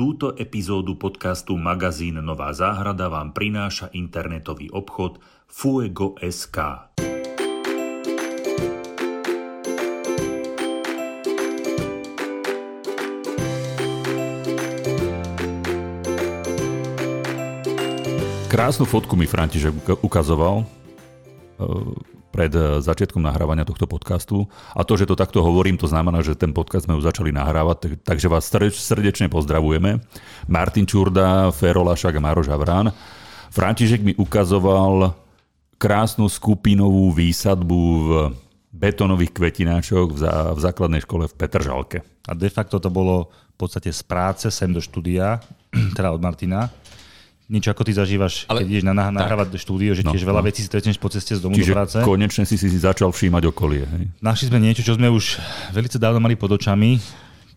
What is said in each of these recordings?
Túto epizódu podcastu Magazín Nová záhrada vám prináša internetový obchod Fuego.sk. Krásnu fotku mi František ukazoval pred eh, začiatkom nahrávania tohto podcastu. A to, že to takto hovorím, to znamená, že ten podcast sme už začali nahrávať, takže vás srdečne pozdravujeme. Martin Čurda, Fero a Maroš Havrán. František mi ukazoval krásnu skupinovú výsadbu v betonových kvetináčoch v, v základnej škole v Petržalke. A de facto to bolo v podstate z práce sem do štúdia, teda od Martina niečo ako ty zažívaš, Ale, keď ideš na, nahrávať štúdio, že no, tiež veľa no. vecí si stretneš po ceste z domu Čiže do práce. konečne si si začal všímať okolie. Hej? Našli sme niečo, čo sme už veľmi dávno mali pod očami,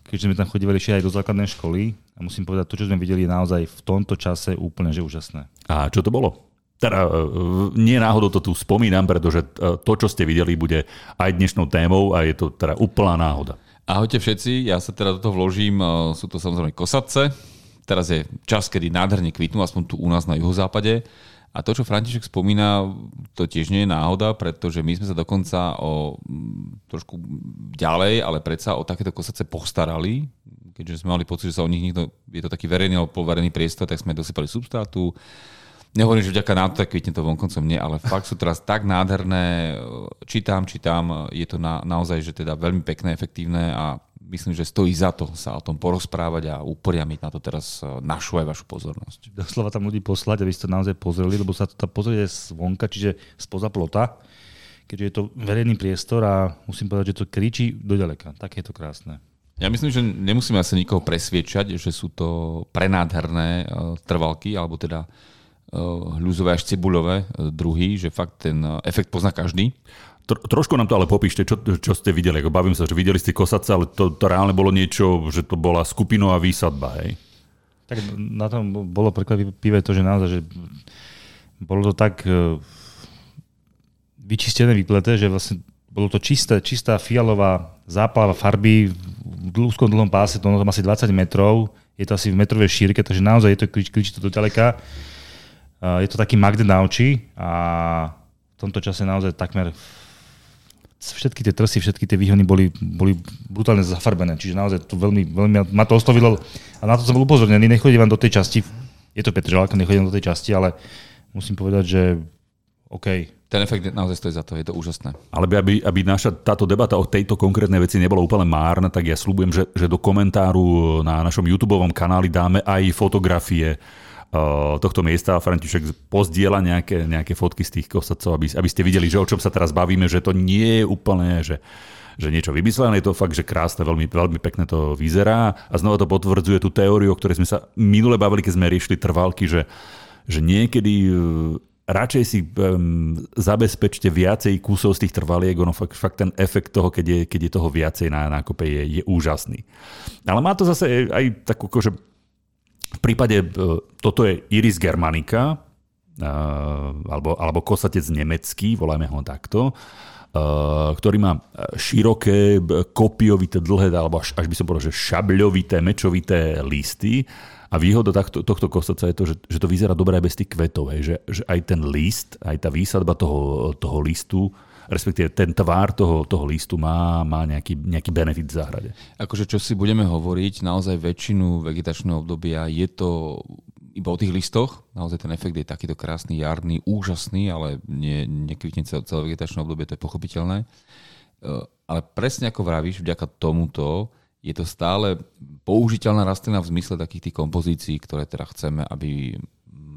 keďže sme tam chodili ešte aj do základnej školy. A musím povedať, to, čo sme videli, je naozaj v tomto čase úplne že úžasné. A čo to bolo? Teda e, nie náhodou to tu spomínam, pretože e, to, čo ste videli, bude aj dnešnou témou a je to teda úplná náhoda. Ahojte všetci, ja sa teda do toho vložím, e, sú to samozrejme kosatce, teraz je čas, kedy nádherne kvitnú, aspoň tu u nás na juhozápade. A to, čo František spomína, to tiež nie je náhoda, pretože my sme sa dokonca o mm, trošku ďalej, ale predsa o takéto kosace postarali, keďže sme mali pocit, že sa o nich nikto, je to taký verejný alebo polverejný priestor, tak sme dosypali substrátu. Nehovorím, že vďaka nám to tak kvitne to vonkoncom nie, ale fakt sú teraz tak nádherné, čítam, čítam, je to na, naozaj, že teda veľmi pekné, efektívne a myslím, že stojí za to sa o tom porozprávať a upriamiť na to teraz e, našu aj vašu pozornosť. Doslova tam ľudí poslať, aby ste to naozaj pozreli, lebo sa to tam pozrie zvonka, čiže spoza plota, keďže je to verejný priestor a musím povedať, že to kričí do ďaleka. Tak je to krásne. Ja myslím, že nemusíme asi nikoho presviečať, že sú to prenádherné e, trvalky, alebo teda e, hľuzové až cibuľové druhy, že fakt ten efekt pozná každý. Tro, trošku nám to ale popíšte, čo, čo ste videli. Ako bavím sa, že videli ste kosace, ale to, to reálne bolo niečo, že to bola skupinová výsadba, hej? Tak na tom bolo prekvapivé to, že naozaj, že bolo to tak e, vyčistené, vypleté, že vlastne bolo to čisté, čistá fialová zápala farby v úzkom dlhom páse, to má asi 20 metrov, je to asi v metrovej šírke, takže naozaj je to krič, krič to do ďaleka. Je to taký magnet na oči a v tomto čase naozaj takmer všetky tie trsy, všetky tie výhony boli, boli brutálne zafarbené. Čiže naozaj to veľmi, veľmi ma to oslovilo a na to som bol upozornený. Nechodím vám do tej časti, je to Petržalka, nechodím do tej časti, ale musím povedať, že OK. Ten efekt naozaj stojí za to, je to úžasné. Ale aby, aby naša táto debata o tejto konkrétnej veci nebola úplne márna, tak ja slúbujem, že, že do komentáru na našom YouTube kanáli dáme aj fotografie tohto miesta a František pozdiela nejaké, nejaké fotky z tých kosacov, aby, aby ste videli, že o čom sa teraz bavíme, že to nie je úplne, že, že niečo vymyslené, je to fakt, že krásne, veľmi, veľmi pekne to vyzerá. A znova to potvrdzuje tú teóriu, o ktorej sme sa minule bavili, keď sme riešili trvalky, že, že niekedy eh, radšej si um, zabezpečte viacej kusov z tých trvaliek, ono fakt, fakt ten efekt toho, keď je, keď je toho viacej na nákope, je, je úžasný. Ale má to zase aj takú akože v prípade, e, toto je Iris germanica, e, alebo, alebo kosatec nemecký, voláme ho takto, e, ktorý má široké, kopiovité, dlhé, alebo až, až by som povedal, že šabľovité, mečovité listy. A výhoda tohto, tohto kosaca je to, že, že to vyzerá dobre aj bez tých kvetov, že, že aj ten list, aj tá výsadba toho, toho listu respektíve ten tvár toho, toho listu má, má nejaký, nejaký benefit v záhrade. Akože čo si budeme hovoriť, naozaj väčšinu vegetačného obdobia je to iba o tých listoch. Naozaj ten efekt je takýto krásny, jarný, úžasný, ale nie, nekvitne celé, celé vegetačné obdobie, to je pochopiteľné. E, ale presne ako vravíš, vďaka tomuto je to stále použiteľná rastlina v zmysle takých tých kompozícií, ktoré teda chceme, aby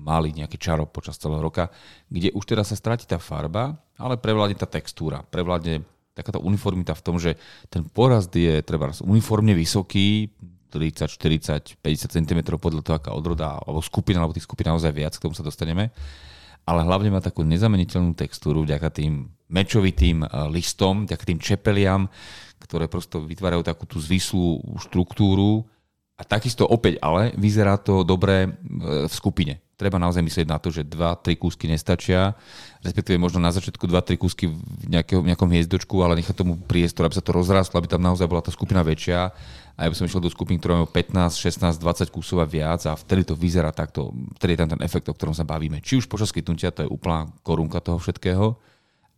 mali nejaký čaro počas celého roka, kde už teda sa stráti tá farba, ale prevládne tá textúra, prevládne takáto uniformita v tom, že ten porast je treba uniformne vysoký, 30, 40, 50 cm podľa toho, aká odroda, alebo skupina, alebo tých skupín naozaj viac, k tomu sa dostaneme. Ale hlavne má takú nezameniteľnú textúru vďaka tým mečovitým eh, listom, vďaka tým čepeliam, ktoré prosto vytvárajú takú tú zvislú štruktúru, A takisto opäť ale vyzerá to dobre e, v skupine. Treba naozaj myslieť na to, že 2-3 kúsky nestačia, respektíve možno na začiatku 2-3 kúsky v nejakého, nejakom hviezdočku, ale nechať tomu priestor, aby sa to rozrástlo, aby tam naozaj bola tá skupina väčšia. A ja by som išiel do skupín, ktoré majú 15, 16, 20 kusov a viac a vtedy to vyzerá takto, vtedy je tam ten efekt, o ktorom sa bavíme. Či už počas kytnutia, to je úplná korunka toho všetkého,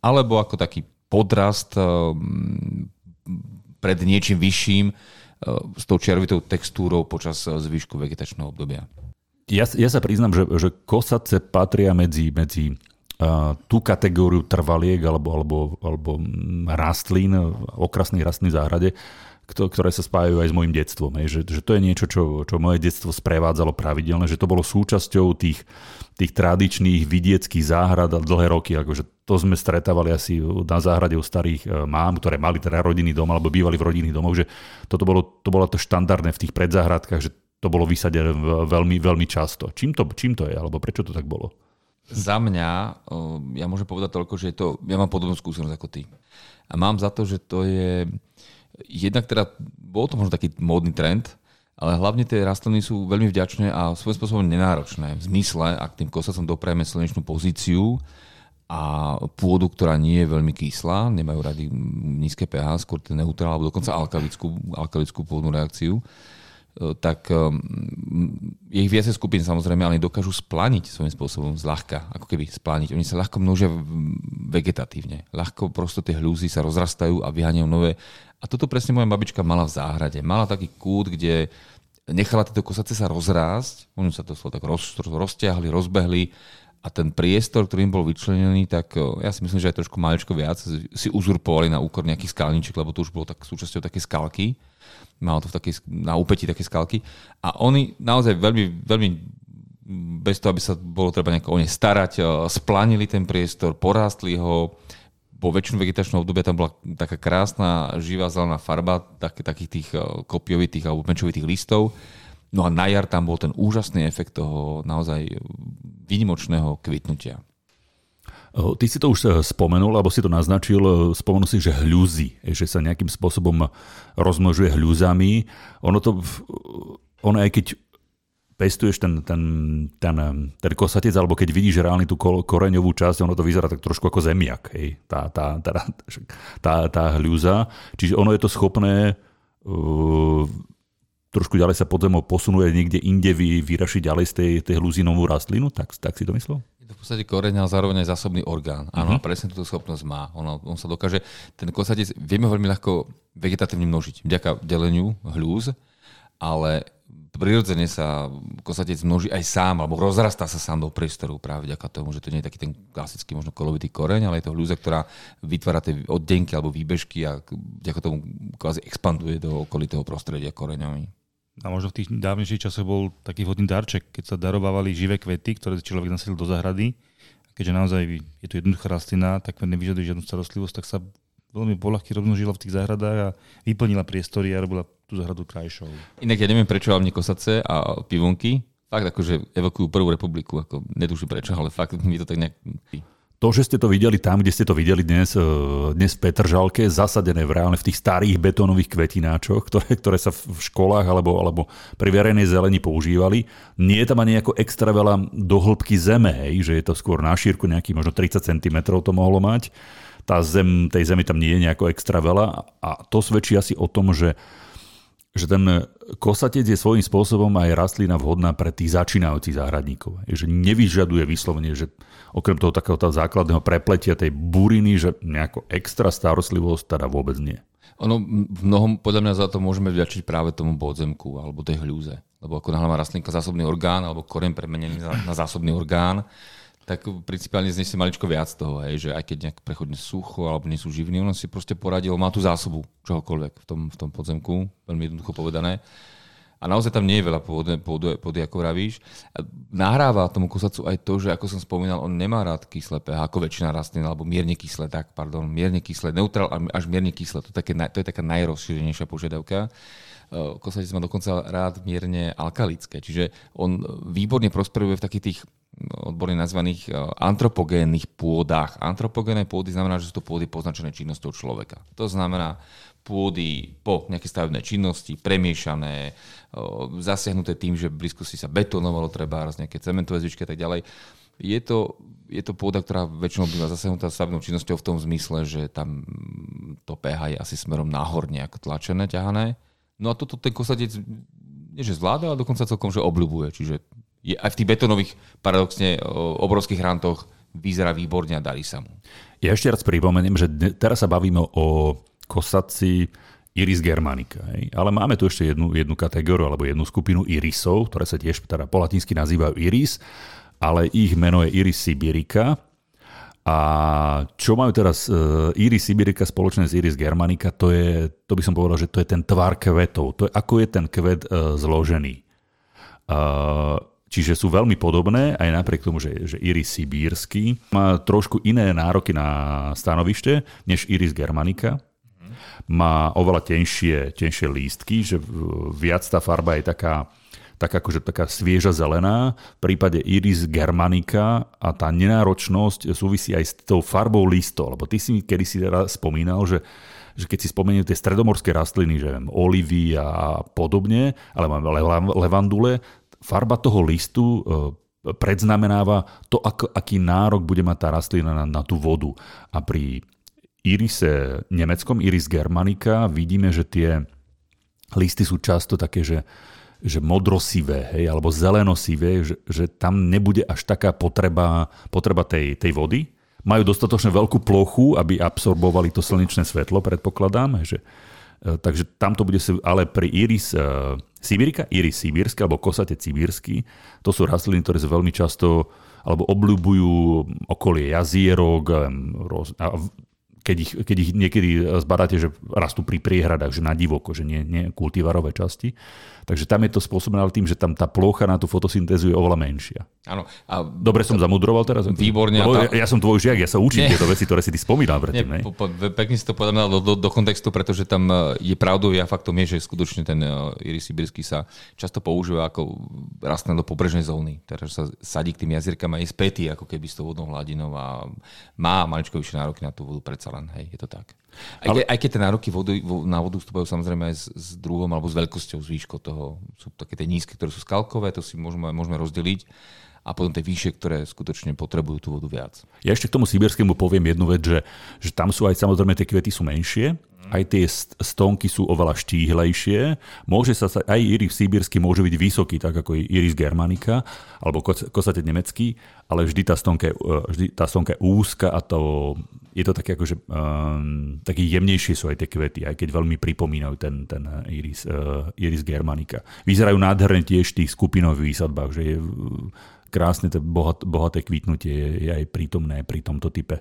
alebo ako taký podrast um, pred niečím vyšším, s tou červitou textúrou počas zvyšku vegetačného obdobia. Ja, ja sa priznám, že, že kosace patria medzi, medzi uh, tú kategóriu trvaliek alebo, alebo, alebo rastlín, okrasných rastlín záhrade, ktoré sa spájajú aj s mojim detstvom. Že, že to je niečo, čo, čo moje detstvo sprevádzalo pravidelne, že to bolo súčasťou tých, tých tradičných vidieckých záhrad a dlhé roky. Akože to sme stretávali asi na záhrade u starých e, mám, ktoré mali teda rodinný dom alebo bývali v rodinných domoch, že toto bolo, to bolo to štandardné v tých predzáhradkách, že to bolo vysadené veľmi, veľmi často. Čím to, čím to je, alebo prečo to tak bolo? Za mňa, ja môžem povedať toľko, že je to, ja mám podobnú skúsenosť ako ty. A mám za to, že to je jednak teda, bol to možno taký módny trend, ale hlavne tie rastliny sú veľmi vďačné a svojím spôsobom nenáročné. V zmysle, ak tým kosacom doprajeme slnečnú pozíciu a pôdu, ktorá nie je veľmi kyslá, nemajú rady nízke pH, skôr ten neutrál, alebo dokonca alkalickú, alkalickú pôdnu reakciu, tak um, je ich viacej skupín samozrejme, ale dokážu splániť svojím spôsobom zľahka, ako keby splániť. Oni sa ľahko množia vegetatívne. Ľahko prosto tie hľúzy sa rozrastajú a vyháňajú nové. A toto presne moja babička mala v záhrade. Mala taký kút, kde nechala tieto kosace sa rozrásť, oni sa to tak roz, roztiahli, rozbehli a ten priestor, ktorý im bol vyčlenený, tak e, ja si myslím, že aj trošku maličko viac si uzurpovali na úkor nejakých skalníček, lebo to už bolo tak súčasťou také skalky malo to v takej, na úpeti také skalky. A oni naozaj veľmi, veľmi bez toho, aby sa bolo treba nejako o ne starať, eh, splanili ten priestor, porástli ho, po väčšinu vegetačného obdobia tam bola taká krásna živá zelená farba tak, takých tých eh, kopiovitých alebo menšovitých listov. No a na jar tam bol ten úžasný efekt toho naozaj výnimočného kvitnutia. Ty si to už e, spomenul, alebo si to naznačil, e, spomenul si, že hľuzy, že sa nejakým spôsobom rozmnožuje hľuzami. Ono to, ono aj keď pestuješ ten, ten, ten, ten kosatec, alebo keď vidíš reálne tú koreňovú časť, ono to vyzerá tak trošku ako zemiak, hej, tá, tá, tá, tá, tá hľuza. Čiže ono je to schopné uh, trošku ďalej sa pod zemou posunuje niekde inde vy, vyrašiť ďalej z tej, tej hľuzy novú rastlinu, tak, tak si to myslel? Podstate koreň, ale zároveň aj zásobný orgán. Áno, uh-huh. presne túto schopnosť má. On, on sa dokáže, ten kosatec vieme veľmi ľahko vegetatívne množiť, vďaka deleniu hľúz, ale prirodzene sa kosatec množí aj sám, alebo rozrastá sa sám do priestoru práve vďaka tomu, že to nie je taký ten klasický možno kolovitý koreň, ale je to hľúza, ktorá vytvára tie oddenky alebo výbežky a vďaka tomu kvázi expanduje do okolitého prostredia koreňami. A možno v tých dávnejších časoch bol taký vhodný darček, keď sa darovávali živé kvety, ktoré človek nasadil do zahrady. A keďže naozaj je to jednoduchá rastlina, tak nevyžaduje žiadnu starostlivosť, tak sa veľmi polahky rozmnožila v tých záhradách a vyplnila priestory a robila tú záhradu krajšou. Inak ja neviem, prečo vám kosace a pivonky fakt akože evokujú prvú republiku, ako netuším prečo, ale fakt mi to tak nejak to, že ste to videli tam, kde ste to videli dnes, e, dnes v Petržalke, zasadené v reálne v tých starých betónových kvetináčoch, ktoré, ktoré sa v školách alebo, alebo pri verejnej zelení používali, nie je tam ani nejako extra veľa do hĺbky zeme, hej, že je to skôr na šírku nejakých možno 30 cm to mohlo mať. Tá zem, tej zemi tam nie je nejako extra veľa a to svedčí asi o tom, že že ten kosatec je svojím spôsobom aj rastlina vhodná pre tých začínajúcich záhradníkov. Že nevyžaduje vyslovene, že okrem toho takého základného prepletia tej buriny, že nejako extra starostlivosť teda vôbec nie. Ono v mnohom, podľa mňa za to môžeme vďačiť práve tomu podzemku alebo tej hľúze. Lebo ako náhle má rastlinka zásobný orgán alebo koren premenený na zásobný orgán, tak principiálne znesie maličko viac toho, hej, že aj keď nejak prechodne sucho alebo nie sú živní, on si proste poradil, má tú zásobu čohokoľvek v tom, v tom podzemku, veľmi jednoducho povedané. A naozaj tam nie je veľa pôdy, pôdy, pôdy ako vravíš. Nahráva tomu kusacu aj to, že ako som spomínal, on nemá rád kyslé pH, ako väčšina rastlín, alebo mierne kyslé, tak, pardon, mierne kyslé, neutrál až mierne kyslé, to, také, to je taká najrozšírenejšia požiadavka. Kosatec má dokonca rád mierne alkalické, čiže on výborne prosperuje v takých tých odborne nazvaných antropogénnych pôdach. Antropogénne pôdy znamená, že sú to pôdy poznačené činnosťou človeka. To znamená pôdy po nejaké stavebné činnosti, premiešané, zasiahnuté tým, že v blízkosti sa betonovalo treba, nejaké cementové zvyčky a tak ďalej. Je to, je to pôda, ktorá väčšinou býva zasiahnutá stavebnou činnosťou v tom zmysle, že tam to pH je asi smerom nahor nejak tlačené, ťahané. No a toto ten kosatec nie že zvláda, ale dokonca celkom, že obľubuje. Čiže je aj v tých betonových paradoxne obrovských hrantoch vyzerá výborne a darí sa mu. Ja ešte raz pripomeniem, že teraz sa bavíme o kosaci Iris germanica. Hej. Ale máme tu ešte jednu, jednu kategóriu alebo jednu skupinu irisov, ktoré sa tiež teda po latinsky nazývajú iris, ale ich meno je Iris sibirica. A čo majú teraz uh, Iris sibirica spoločne s Iris germanica, to, je, to by som povedal, že to je ten tvar kvetov. To je, ako je ten kvet uh, zložený. Uh, Čiže sú veľmi podobné, aj napriek tomu, že, že iris sibírsky má trošku iné nároky na stanovište než iris germanica. Má oveľa tenšie, tenšie lístky, že viac tá farba je taká, tak akože taká svieža zelená. V prípade iris germanica a tá nenáročnosť súvisí aj s tou farbou listov, lebo ty si kedy si spomínal, že že keď si spomeniem tie stredomorské rastliny, že olivy a podobne, ale máme levandule, farba toho listu e, predznamenáva to, ak, aký nárok bude mať tá rastlina na, na tú vodu. A pri irise nemeckom, iris germanica, vidíme, že tie listy sú často také, že, že modrosivé, hej, alebo zelenosivé, že, že tam nebude až taká potreba, potreba tej, tej vody. Majú dostatočne veľkú plochu, aby absorbovali to slnečné svetlo, predpokladám, že, E, takže tam to bude, ale pri iris e, sibirika, iris sibírsky alebo kosate sibírsky, to sú rastliny, ktoré sa veľmi často alebo obľúbujú okolie jazierok, a keď ich, keď ich niekedy zbadáte, že rastú pri priehradách, že na divoko, že nie, nie kultivarové časti. Takže tam je to spôsobené tým, že tam tá plocha na tú fotosyntézu je oveľa menšia. Áno. A Dobre som zamudroval teraz? Výborne. Lebo ja, ja som tvoj žiak, ja sa učím nie. tieto veci, ktoré si ty spomínal predtým. Nie, po, po, pekne si to povedal do, do, do, kontextu, pretože tam e, je pravdou, ja faktom je, že skutočne ten uh, iris sibirský sa často používa ako rastlina do pobrežnej zóny. Teda sa sadí k tým jazierkám a je spätý ako keby s tou vodnou hladinou a má maličko vyššie nároky na tú vodu predsa len. Hej, je to tak. Aj, Ale... aj keď tie nároky vodu, na vodu vstupujú samozrejme aj s, s druhom alebo s veľkosťou zvýško toho. Sú také tie nízke, ktoré sú skalkové, to si môžeme, môžeme rozdeliť a potom tie vyššie, ktoré skutočne potrebujú tú vodu viac. Ja ešte k tomu sibirskému poviem jednu vec, že, že tam sú aj samozrejme tie kvety sú menšie, aj tie stonky sú oveľa štíhlejšie. Môže sa, aj iris síbirsky môže byť vysoký, tak ako iris germanica, alebo kosate nemecký, ale vždy tá stonka je, e, vždy tá stonka je úzka a to, je to také akože, um, taký jemnejšie sú aj tie kvety, aj keď veľmi pripomínajú ten, ten iris, uh, iris germanica. Vyzerajú nádherne tiež v tých skupinových výsadbách, že je krásne to bohat, bohaté kvítnutie je, je aj prítomné pri tomto type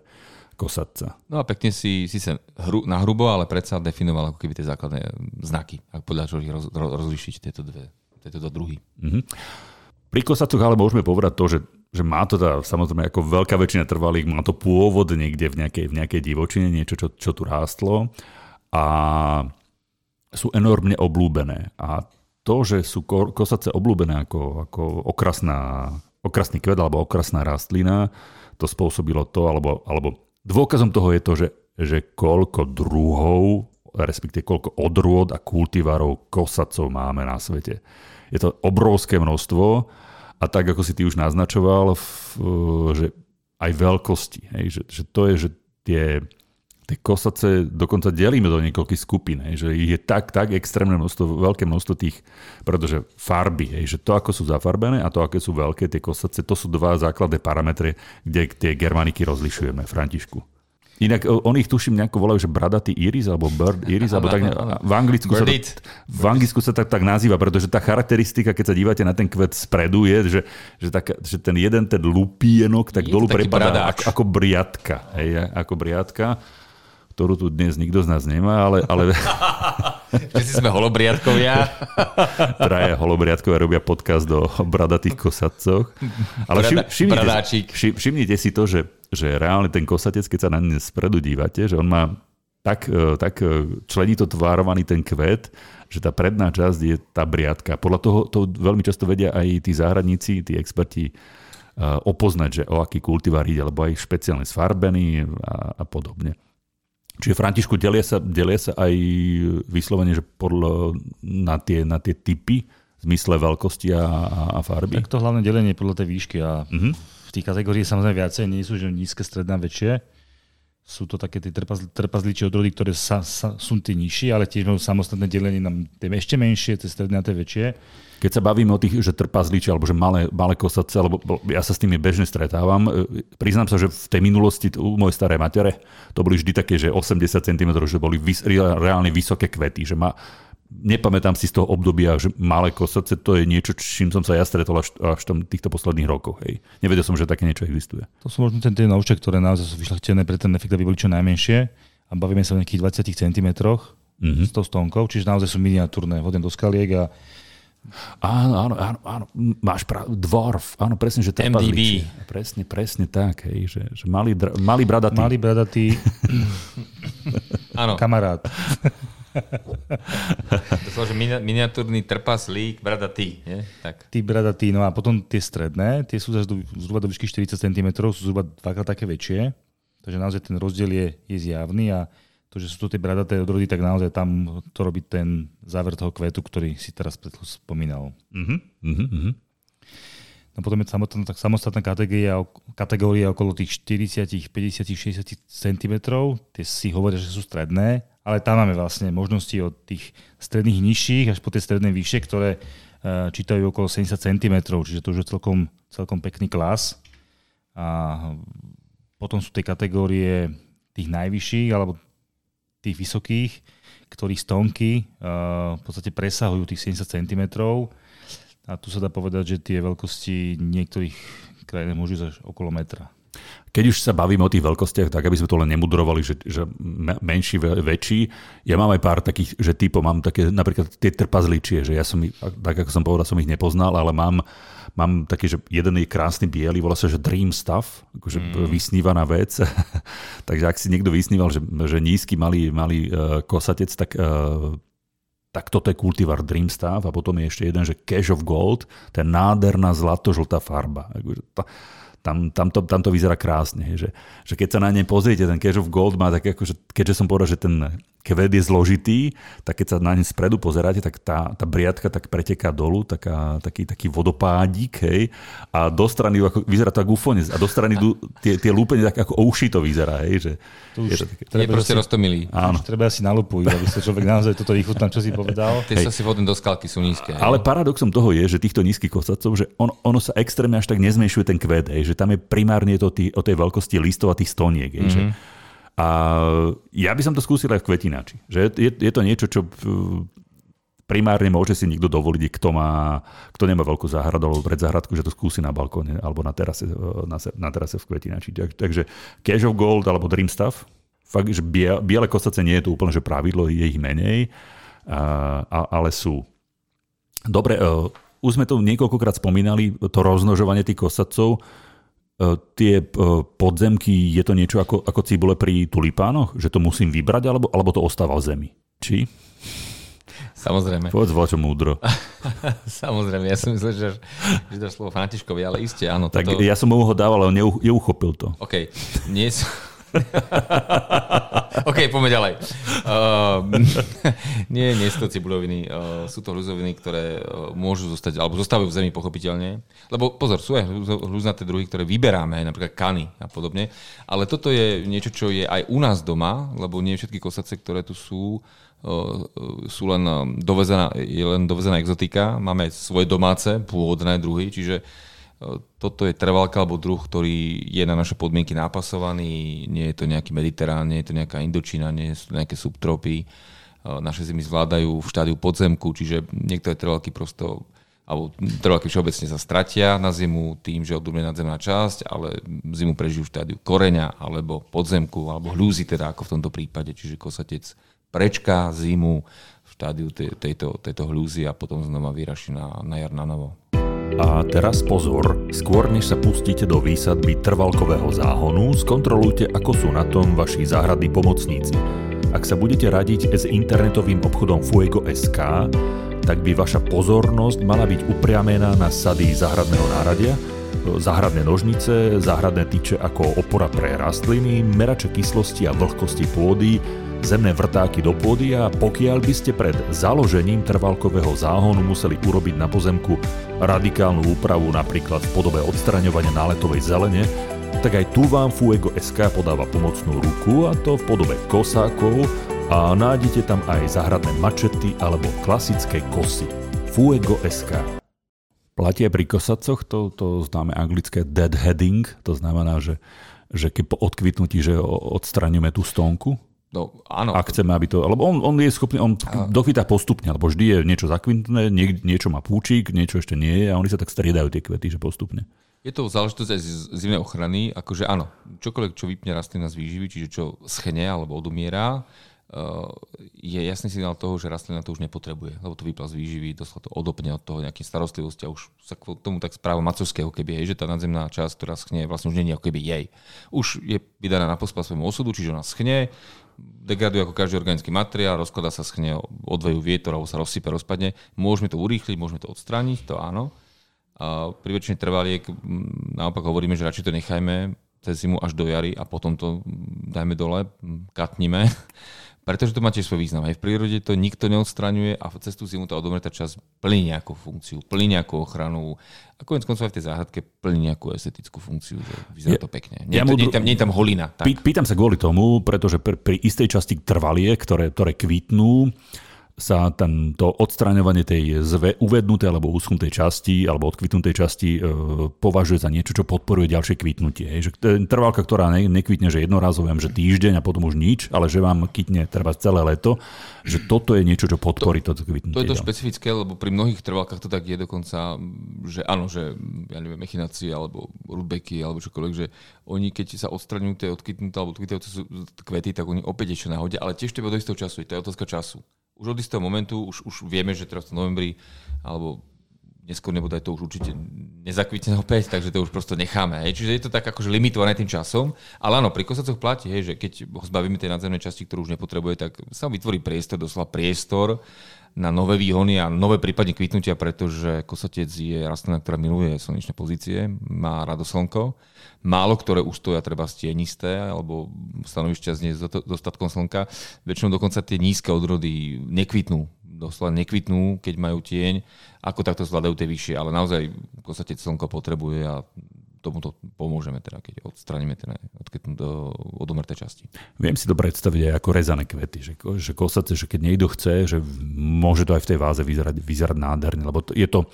kosatca. No a pekne si, si sa hru, na hrubo, ale predsa definoval ako keby tie základné znaky, ak podľa čo ich roz, roz, rozlišiť tieto dve, tieto dva druhy. Mm-hmm. Pri kosatcoch ale môžeme povedať to, že, že má to tá, samozrejme ako veľká väčšina trvalých, má to pôvod niekde v nejakej, v nejakej divočine, niečo, čo, čo tu rástlo a sú enormne oblúbené. A to, že sú kosace oblúbené ako, ako okrasná, okrasný kvet alebo okrasná rastlina, to spôsobilo to, alebo, alebo Dôkazom toho je to, že, že koľko druhov, respektíve koľko odrôd a kultivarov kosacov máme na svete. Je to obrovské množstvo a tak, ako si ty už naznačoval, že aj veľkosti. Hej, že, že to je, že tie, tie kosace dokonca delíme do niekoľkých skupín, hej, že je tak, tak extrémne množstvo, veľké množstvo tých, pretože farby, hej, že to, ako sú zafarbené a to, aké sú veľké tie kosace, to sú dva základné parametre, kde tie germaniky rozlišujeme, Františku. Inak on ich tuším nejako volajú, že bradatý iris alebo bird iris, alebo tak v Anglicku, sa to, v Anglicku sa tak, tak nazýva, pretože tá charakteristika, keď sa dívate na ten kvet spredu, je, že, že, tak, že ten jeden, ten lupienok, tak je dolu prepadá ako, ako briadka. Hej, ako briadka ktorú tu dnes nikto z nás nemá, ale... ale... Všetci sme holobriadkovia. Traja holobriadkovia robia podcast o bradatých kosatcoch. Ale všim, všimnite, všim, všimnite si to, že, že reálne ten kosatec, keď sa na ne spredu dívate, že on má tak, e, tak e, členito tvárovaný ten kvet, že tá predná časť je tá briadka. Podľa toho to veľmi často vedia aj tí záhradníci, tí experti e, opoznať, že o aký kultivár ide, alebo aj špeciálne sfarbený a, a podobne. Čiže Františku delia sa, delia sa aj vyslovene, že podľa, na, tie, na tie typy v zmysle veľkosti a, a, a farby? Tak to hlavné delenie podľa tej výšky a uh-huh. v tých kategórií samozrejme viacej, nie sú že nízke, stredné a väčšie. Sú to také tie trpazl, trpazličie odrody, ktoré sa, sa, sú tie nižšie, ale tiež majú samostatné delenie na tie ešte menšie, tie stredné a tie väčšie. Keď sa bavíme o tých, že trpazliči alebo že malé, malé kosace, lebo ja sa s tými bežne stretávam, e, priznám sa, že v tej minulosti u mojej staré matere to boli vždy také, že 80 cm, že boli vys- reálne vysoké kvety, že ma, nepamätám si z toho obdobia, že malé kosace to je niečo, čím som sa ja stretol až, až v týchto posledných rokoch. Hej. Nevedel som, že také niečo existuje. To sú možno tie novšie, ktoré naozaj sú vyšľachtené pre ten efekt, aby boli čo najmenšie. A bavíme sa o nejakých 20 cm mm-hmm. s tou stonkou, čiže naozaj sú miniatúrne, hodne do skaliek a Áno, áno, áno, áno. máš pravdu, dwarf, áno, presne, že MDB. Presne, presne tak, hej, že, že malý, dra, malý bradatý. Malý bradatý áno. kamarát. to sú, že miniatúrny trpaslík, bradatý, nie? Tak. Tí bradatý, no a potom tie stredné, tie sú zhruba do výšky 40 cm, sú zhruba dvakrát také väčšie, takže naozaj ten rozdiel je, je zjavný a to, že sú to tie bradaté odrody, tak naozaj tam to robí ten záver toho kvetu, ktorý si teraz spomínal. Uh-huh, uh-huh. No potom je samostatná, tak samostatná kategória, kategória okolo tých 40, 50, 60 cm. Tie si hovoria, že sú stredné, ale tam máme vlastne možnosti od tých stredných nižších až po tie stredné vyššie, ktoré uh, čítajú okolo 70 cm, čiže to už je celkom, celkom pekný klas. A potom sú tie kategórie tých najvyšších, alebo tých vysokých, ktorých stonky uh, v podstate presahujú tých 70 cm. A tu sa dá povedať, že tie veľkosti niektorých krajín môžu až okolo metra. Keď už sa bavíme o tých veľkostiach, tak aby sme to len nemudrovali, že, že menší, väčší, ja mám aj pár takých, že typov, mám také napríklad tie trpazličie, že ja som, tak ako som povedal, som ich nepoznal, ale mám Mám taký, že jeden je krásny biely, volá sa, že Dream Stuff, akože mm. vysnívaná vec. Takže ak si niekto vysníval, že, že nízky malý, malý uh, kosatec, tak uh, tak toto je kultivar Dream Stuff a potom je ešte jeden, že Cash of Gold, to je nádherná zlatožltá farba. Tam, tam, to, tam to vyzerá krásne. Že, že keď sa na ne pozriete, ten Cash of Gold má tak akože, keďže som povedal, že ten kvet je zložitý, tak keď sa na ne spredu pozeráte, tak tá, tá briadka tak preteká dolu, taká, taký, taký vodopádík, hej, a do strany ako, vyzerá to ako ufonec, a do strany tie, tie lúpenie tak ako ouši to vyzerá, hej, že to už je, to také, je proste roztomilý. Áno. Už treba asi na lupu, aby sa človek naozaj toto vychutná, čo si povedal. Tie sa si vodné do skalky sú nízke. Hej. Ale paradoxom toho je, že týchto nízkych kosacov, že on, ono sa extrémne až tak nezmenšuje ten kvet, hej, že tam je primárne to tý, o tej veľkosti listov a tých stoniek, mm-hmm. že a ja by som to skúsil aj v kvetinači. Že je, je to niečo, čo primárne môže si niekto dovoliť, kto, má, kto nemá veľkú záhradu alebo záhradku, že to skúsi na balkóne alebo na terase, na, na terase v kvetinači. Takže Cash of Gold alebo Dream Stuff, fakt, že biele, biele kosace nie je to úplne že pravidlo, je ich menej, a, ale sú. Dobre, e, už sme to niekoľkokrát spomínali, to roznožovanie tých kosacov, E, tie e, podzemky, je to niečo ako, ako cibule pri tulipánoch? Že to musím vybrať, alebo, alebo to ostáva v zemi? Či? Samozrejme. Povedz čo múdro. Samozrejme, ja som myslel, že, že dáš slovo Františkovi, ale iste, áno. Tak toto... ja som mu ho dával, ale neuchopil to. OK. Nie som... OK, poďme ďalej. Uh, nie, nie sú to cibuloviny, uh, sú to hluzoviny, ktoré uh, môžu zostať, alebo zostávajú v zemi pochopiteľne. Lebo pozor, sú aj hľuznaté druhy, ktoré vyberáme, napríklad kany a podobne. Ale toto je niečo, čo je aj u nás doma, lebo nie všetky kosace, ktoré tu sú, uh, sú len dovezená, je len dovezená exotika. Máme svoje domáce, pôvodné druhy, čiže toto je trvalka alebo druh, ktorý je na naše podmienky nápasovaný, nie je to nejaký mediterán, nie je to nejaká Indočina, nie sú to nejaké subtropy. Naše zimy zvládajú v štádiu podzemku, čiže niektoré trvalky prosto alebo trvalky všeobecne sa stratia na zimu tým, že odumrie nadzemná časť, ale zimu prežijú v štádiu koreňa alebo podzemku, alebo hľúzy teda ako v tomto prípade, čiže kosatec prečká zimu v štádiu tejto, tejto hľúzy a potom znova vyraší na, na jar na novo. A teraz pozor, skôr než sa pustíte do výsadby trvalkového záhonu, skontrolujte, ako sú na tom vaši záhradní pomocníci. Ak sa budete radiť s internetovým obchodom Fuego.sk, tak by vaša pozornosť mala byť upriamená na sady záhradného náradia, Záhradné nožnice, záhradné tyče ako opora pre rastliny, merače kyslosti a vlhkosti pôdy, zemné vrtáky do pôdy a pokiaľ by ste pred založením trvalkového záhonu museli urobiť na pozemku radikálnu úpravu napríklad v podobe odstraňovania náletovej zelene, tak aj tu vám Fuego SK podáva pomocnú ruku a to v podobe kosákov a nájdete tam aj záhradné mačety alebo klasické kosy. Fuego SK. Platí aj pri kosacoch to, to známe anglické deadheading, to znamená, že, že keď po odkvitnutí, že odstraňujeme tú stonku, No, áno. Ak chceme, aby to... Lebo on, on je schopný, on a... postupne, lebo vždy je niečo zakvitnuté, nie, niečo má púčik, niečo ešte nie je a oni sa tak striedajú tie kvety, že postupne. Je to záležitosť aj z zimnej ochrany, akože áno, čokoľvek, čo vypne rastlina z výživy, čiže čo schne alebo odumiera, je jasný signál toho, že rastlina to už nepotrebuje, lebo to vypla z výživy, doslova to odopne od toho nejaké starostlivosti a už sa k tomu tak správa macovského, keby je, že tá nadzemná časť, ktorá schne, vlastne už nie je ako keby jej. Už je vydaná na pospa svojmu osudu, čiže ona schne, degraduje ako každý organický materiál, rozkladá sa, schne, odvejú vietor alebo sa rozsype, rozpadne. Môžeme to urýchliť, môžeme to odstrániť, to áno. A pri väčšine trvaliek naopak hovoríme, že radšej to nechajme cez zimu až do jary a potom to dajme dole, katnime pretože to má tiež svoj význam. Aj v prírode to nikto neodstraňuje a cez tú zimu tá odomretá časť plní nejakú funkciu, plní nejakú ochranu a konec koncov aj v tej záhradke plní nejakú estetickú funkciu, že vyzerá to pekne. Nie, ja to, nie, tam, nie tam holina. Tak. Pýtam sa kvôli tomu, pretože pri, pri istej časti trvalie, ktoré, ktoré kvitnú, sa ten, to odstraňovanie tej zve, uvednutej alebo uschnutej časti alebo odkvitnutej časti e, považuje za niečo, čo podporuje ďalšie kvitnutie. Že trvalka, ktorá ne, nekvitne, že jednorázové, že týždeň a potom už nič, ale že vám kytne treba celé leto, že toto je niečo, čo podporí to, toto kvitnutie. To je to špecifické, lebo pri mnohých trvalkách to tak je dokonca, že áno, že ja neviem, mechinácie alebo rudbeky alebo čokoľvek, že oni keď sa odstraňujú tie odkytnuté alebo odkytnuté kvety, tak oni opäť ešte nahodia, ale tiež je do istého času, to je otázka času už od istého momentu už, už vieme, že teraz v novembri alebo neskôr nebude to už určite nezakvitne opäť, takže to už prosto necháme. Hej. Čiže je to tak akože limitované tým časom. Ale áno, pri kosacoch platí, hej, že keď ho zbavíme tej nadzemnej časti, ktorú už nepotrebuje, tak sa vytvorí priestor, doslova priestor na nové výhony a nové prípadne kvitnutia, pretože kosatec je rastlina, ktorá miluje slnečné pozície, má rado slnko. Málo ktoré ustoja treba stienisté alebo stanovišťa s dostatkom slnka. Väčšinou dokonca tie nízke odrody nekvitnú doslova nekvitnú, keď majú tieň, ako takto zvládajú tie vyššie, ale naozaj kosatec slnko potrebuje a tomuto pomôžeme, teda, keď odstraníme ten do odomrté časti. Viem si to predstaviť aj ako rezané kvety, že, že kosace, že keď niekto chce, že môže to aj v tej váze vyzerať, vyzerať nádherne, lebo to, je to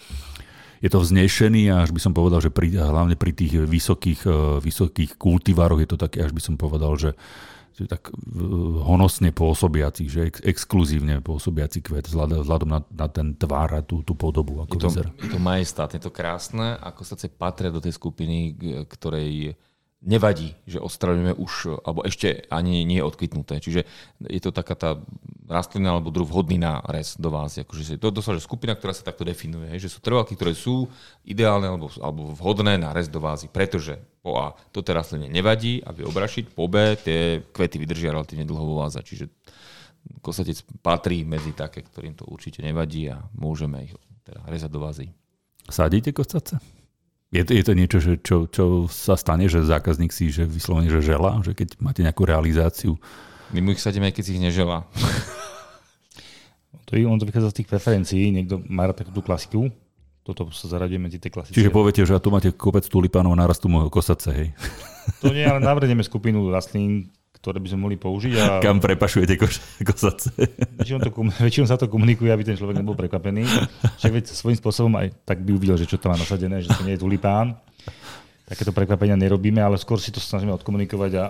je to vznešený a až by som povedal, že pri, hlavne pri tých vysokých, eh, vysokých kultivároch je to také, až by som povedal, že tak honosne pôsobiaci, že ex- exkluzívne pôsobiaci kvet vzhľadom na, na ten tvár a tú, tú podobu. Ako je, to, je to majestát, je to krásne, ako sa patria do tej skupiny, ktorej nevadí, že odstraňujeme už, alebo ešte ani nie je odkvitnuté. Čiže je to taká tá rastlina alebo druh vhodný na res do vás. Akože to dosť skupina, ktorá sa takto definuje. Že sú trvalky, ktoré sú ideálne alebo, alebo vhodné na res do vázy. Pretože po A to tej rastline nevadí a vie obrašiť, po B tie kvety vydržia relatívne dlho vo váze. Čiže kosatec patrí medzi také, ktorým to určite nevadí a môžeme ich teda rezať do vázy. Sadíte kosace? Je to, je to niečo, že čo, čo sa stane, že zákazník si že vyslovene že žela, že keď máte nejakú realizáciu? My mu ich sadíme, keď si ich nežela. to, on to vychádza z tých preferencií. Niekto má rád takú tú klasiku, toto sa zaraduje medzi tie klasické. Čiže poviete, že tu máte kopec tulipánov a narastu môjho kosace, hej? To nie, ale navrhneme skupinu rastlín, ktoré by sme mohli použiť. A... Kam prepašujete koš- kosace? Väčšinou, to, väčšinou sa to komunikuje, aby ten človek nebol prekvapený. Však veď svojím spôsobom aj tak by uvidel, že čo to má nasadené, že to nie je tulipán. Takéto prekvapenia nerobíme, ale skôr si to snažíme odkomunikovať a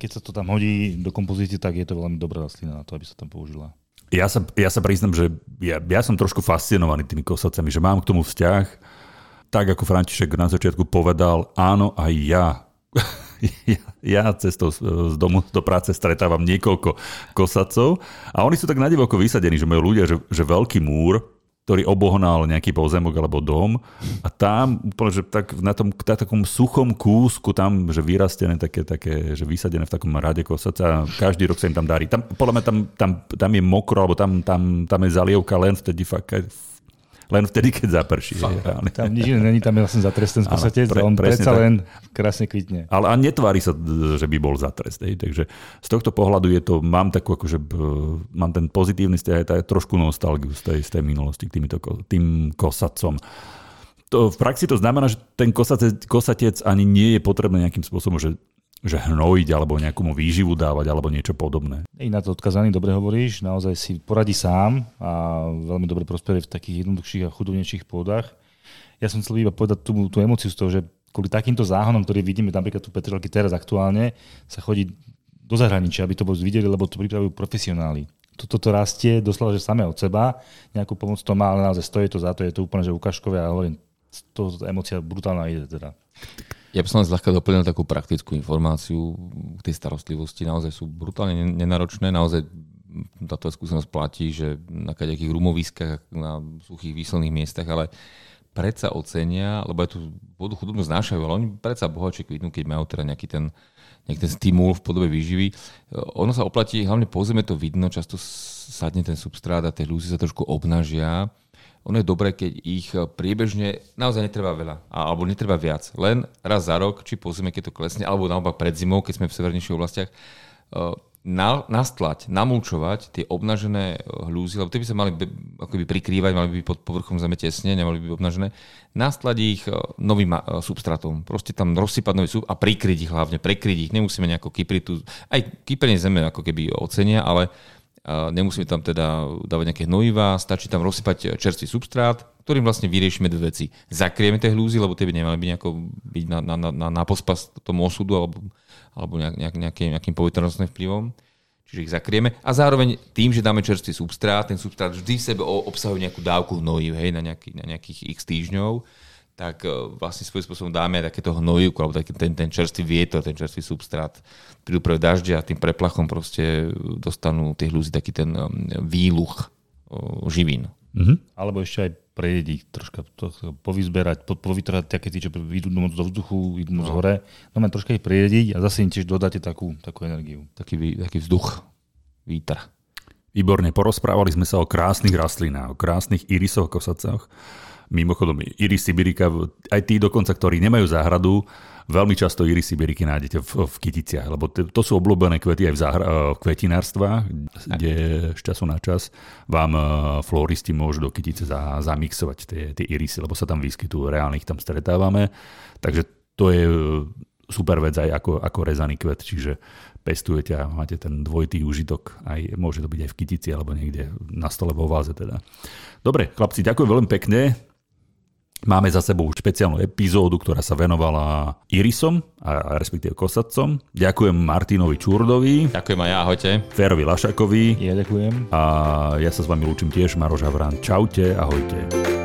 keď sa to tam hodí do kompozície, tak je to veľmi dobrá rastlina na to, aby sa tam použila. Ja sa, ja sa priznam, že ja, ja som trošku fascinovaný tými kosacami, že mám k tomu vzťah. Tak ako František na začiatku povedal, áno, aj ja ja, ja cestou z domu do práce stretávam niekoľko kosacov a oni sú tak nadivoko vysadení, že majú ľudia, že, že veľký múr, ktorý obohnal nejaký pozemok alebo dom a tam úplne, že tak na tom na takom suchom kúsku tam, že vyrastené také, také že vysadené v takom rade kosaca, každý rok sa im tam darí. Tam, podľa mňa tam, tam, tam je mokro, alebo tam, tam, tam je zalievka len vtedy fakt len vtedy, keď zaprší. Reálne. Tam nič iné není, tam je vlastne zatrest ten skosatec, pre, on predsa tak. len krásne kvitne. Ale a netvári sa, že by bol zatrest. Hej. Takže z tohto pohľadu je to, mám takú akože, mám ten pozitívny vzťah, aj trošku nostalgiu z tej, z tej minulosti k týmito, tým kosacom. To, v praxi to znamená, že ten kosatec, kosatec ani nie je potrebné nejakým spôsobom, že že hnojiť alebo nejakú výživu dávať alebo niečo podobné. I na to odkazaný, dobre hovoríš, naozaj si poradí sám a veľmi dobre prosperuje v takých jednoduchších a chudobnejších pôdach. Ja som chcel iba povedať tú, tú emociu z toho, že kvôli takýmto záhonom, ktorý vidíme napríklad tu Petrelky teraz aktuálne, sa chodí do zahraničia, aby to bolo videli, lebo to pripravujú profesionáli. Toto to rastie doslova, že samé od seba, nejakú pomoc to má, ale naozaj stojí to za to, je to úplne že ukážkové a hovorím, to emocia brutálna ide teda. Ja by som len zľahka doplnil takú praktickú informáciu tej starostlivosti. Naozaj sú brutálne nenáročné, naozaj táto skúsenosť platí, že na kaďakých rumoviskách, na suchých výslných miestach, ale predsa ocenia, lebo aj tú vodu chudobnú znášajú, ale oni predsa bohačie kvitnú, keď majú teda nejaký ten, nejaký ten stimul v podobe výživy. Ono sa oplatí, hlavne po zeme to vidno, často sadne ten substrát a tie ľúzy sa trošku obnažia ono je dobré, keď ich eh, priebežne, naozaj netreba veľa, alebo netreba viac. Len raz za rok, či po zime, keď to klesne, alebo naopak pred zimou, keď sme v severnejších oblastiach, eh, nastlať, namulčovať tie obnažené eh, hľúzy, lebo tie by sa mali akoby prikrývať, mali by byť pod povrchom zeme tesne, nemali by byť obnažené, nastlať ich novým substratom. Proste tam rozsypať nový sub a prikryť ich hlavne, prekryť ich. Nemusíme nejako kypritu, aj kyprenie zeme ako keby ocenia, ale nemusíme tam teda dávať nejaké hnojiva, stačí tam rozsypať čerstvý substrát, ktorým vlastne vyriešime dve veci. Zakrieme tie hľúzy, lebo tie by nemali byť, nejako, byť na, na, na, na pospas tomu osudu alebo, alebo nejak, nejakým, nejakým poveternostným vplyvom. Čiže ich zakrieme. A zároveň tým, že dáme čerstvý substrát, ten substrát vždy v sebe obsahuje nejakú dávku hnojív, hej, na, nejaký, na nejakých x týždňov, tak e, vlastne svojím spôsobom dáme aj takéto hnojivku, alebo taký ten, ten čerstvý vietor, ten čerstvý substrát. Prídu prvé dažde a tým preplachom proste dostanú tie hľúzy taký ten um, výluch živín. Mm-hmm. Alebo ešte aj prejediť, troška to, povyzberať, po, povytrhať také tí, čo idú moc do vzduchu, idú moc no. hore. No len troška ich prejediť a zase im tiež dodáte takú, takú energiu. Taký, taký vzduch, vítr. Výborne, porozprávali sme sa o krásnych rastlinách, o krásnych irisoch, kosacách. Mimochodom, iris sibirika, aj tí dokonca, ktorí nemajú záhradu, veľmi často iris sibiriky nájdete v, v kyticiach, lebo to, to sú obľúbené kvety aj v, záhra, v kvetinárstvách, kde z času na čas vám e, floristi môžu do kytice za, zamixovať tie, tie irisy, lebo sa tam vyskytujú, reálne ich tam stretávame. Takže to je e, super vec aj ako, ako rezaný kvet, čiže pestujete a máte ten dvojitý užitok. Aj, môže to byť aj v kytici alebo niekde na stole vo váze teda. Dobre, chlapci, ďakujem veľmi pekne. Máme za sebou špeciálnu epizódu, ktorá sa venovala irisom, a respektíve kosacom. Ďakujem Martinovi Čurdovi. Ďakujem aj ja, ahojte. Ferovi Lašakovi. Ja ďakujem. A ja sa s vami lúčim tiež, Maroš Havran. Čaute, ahojte.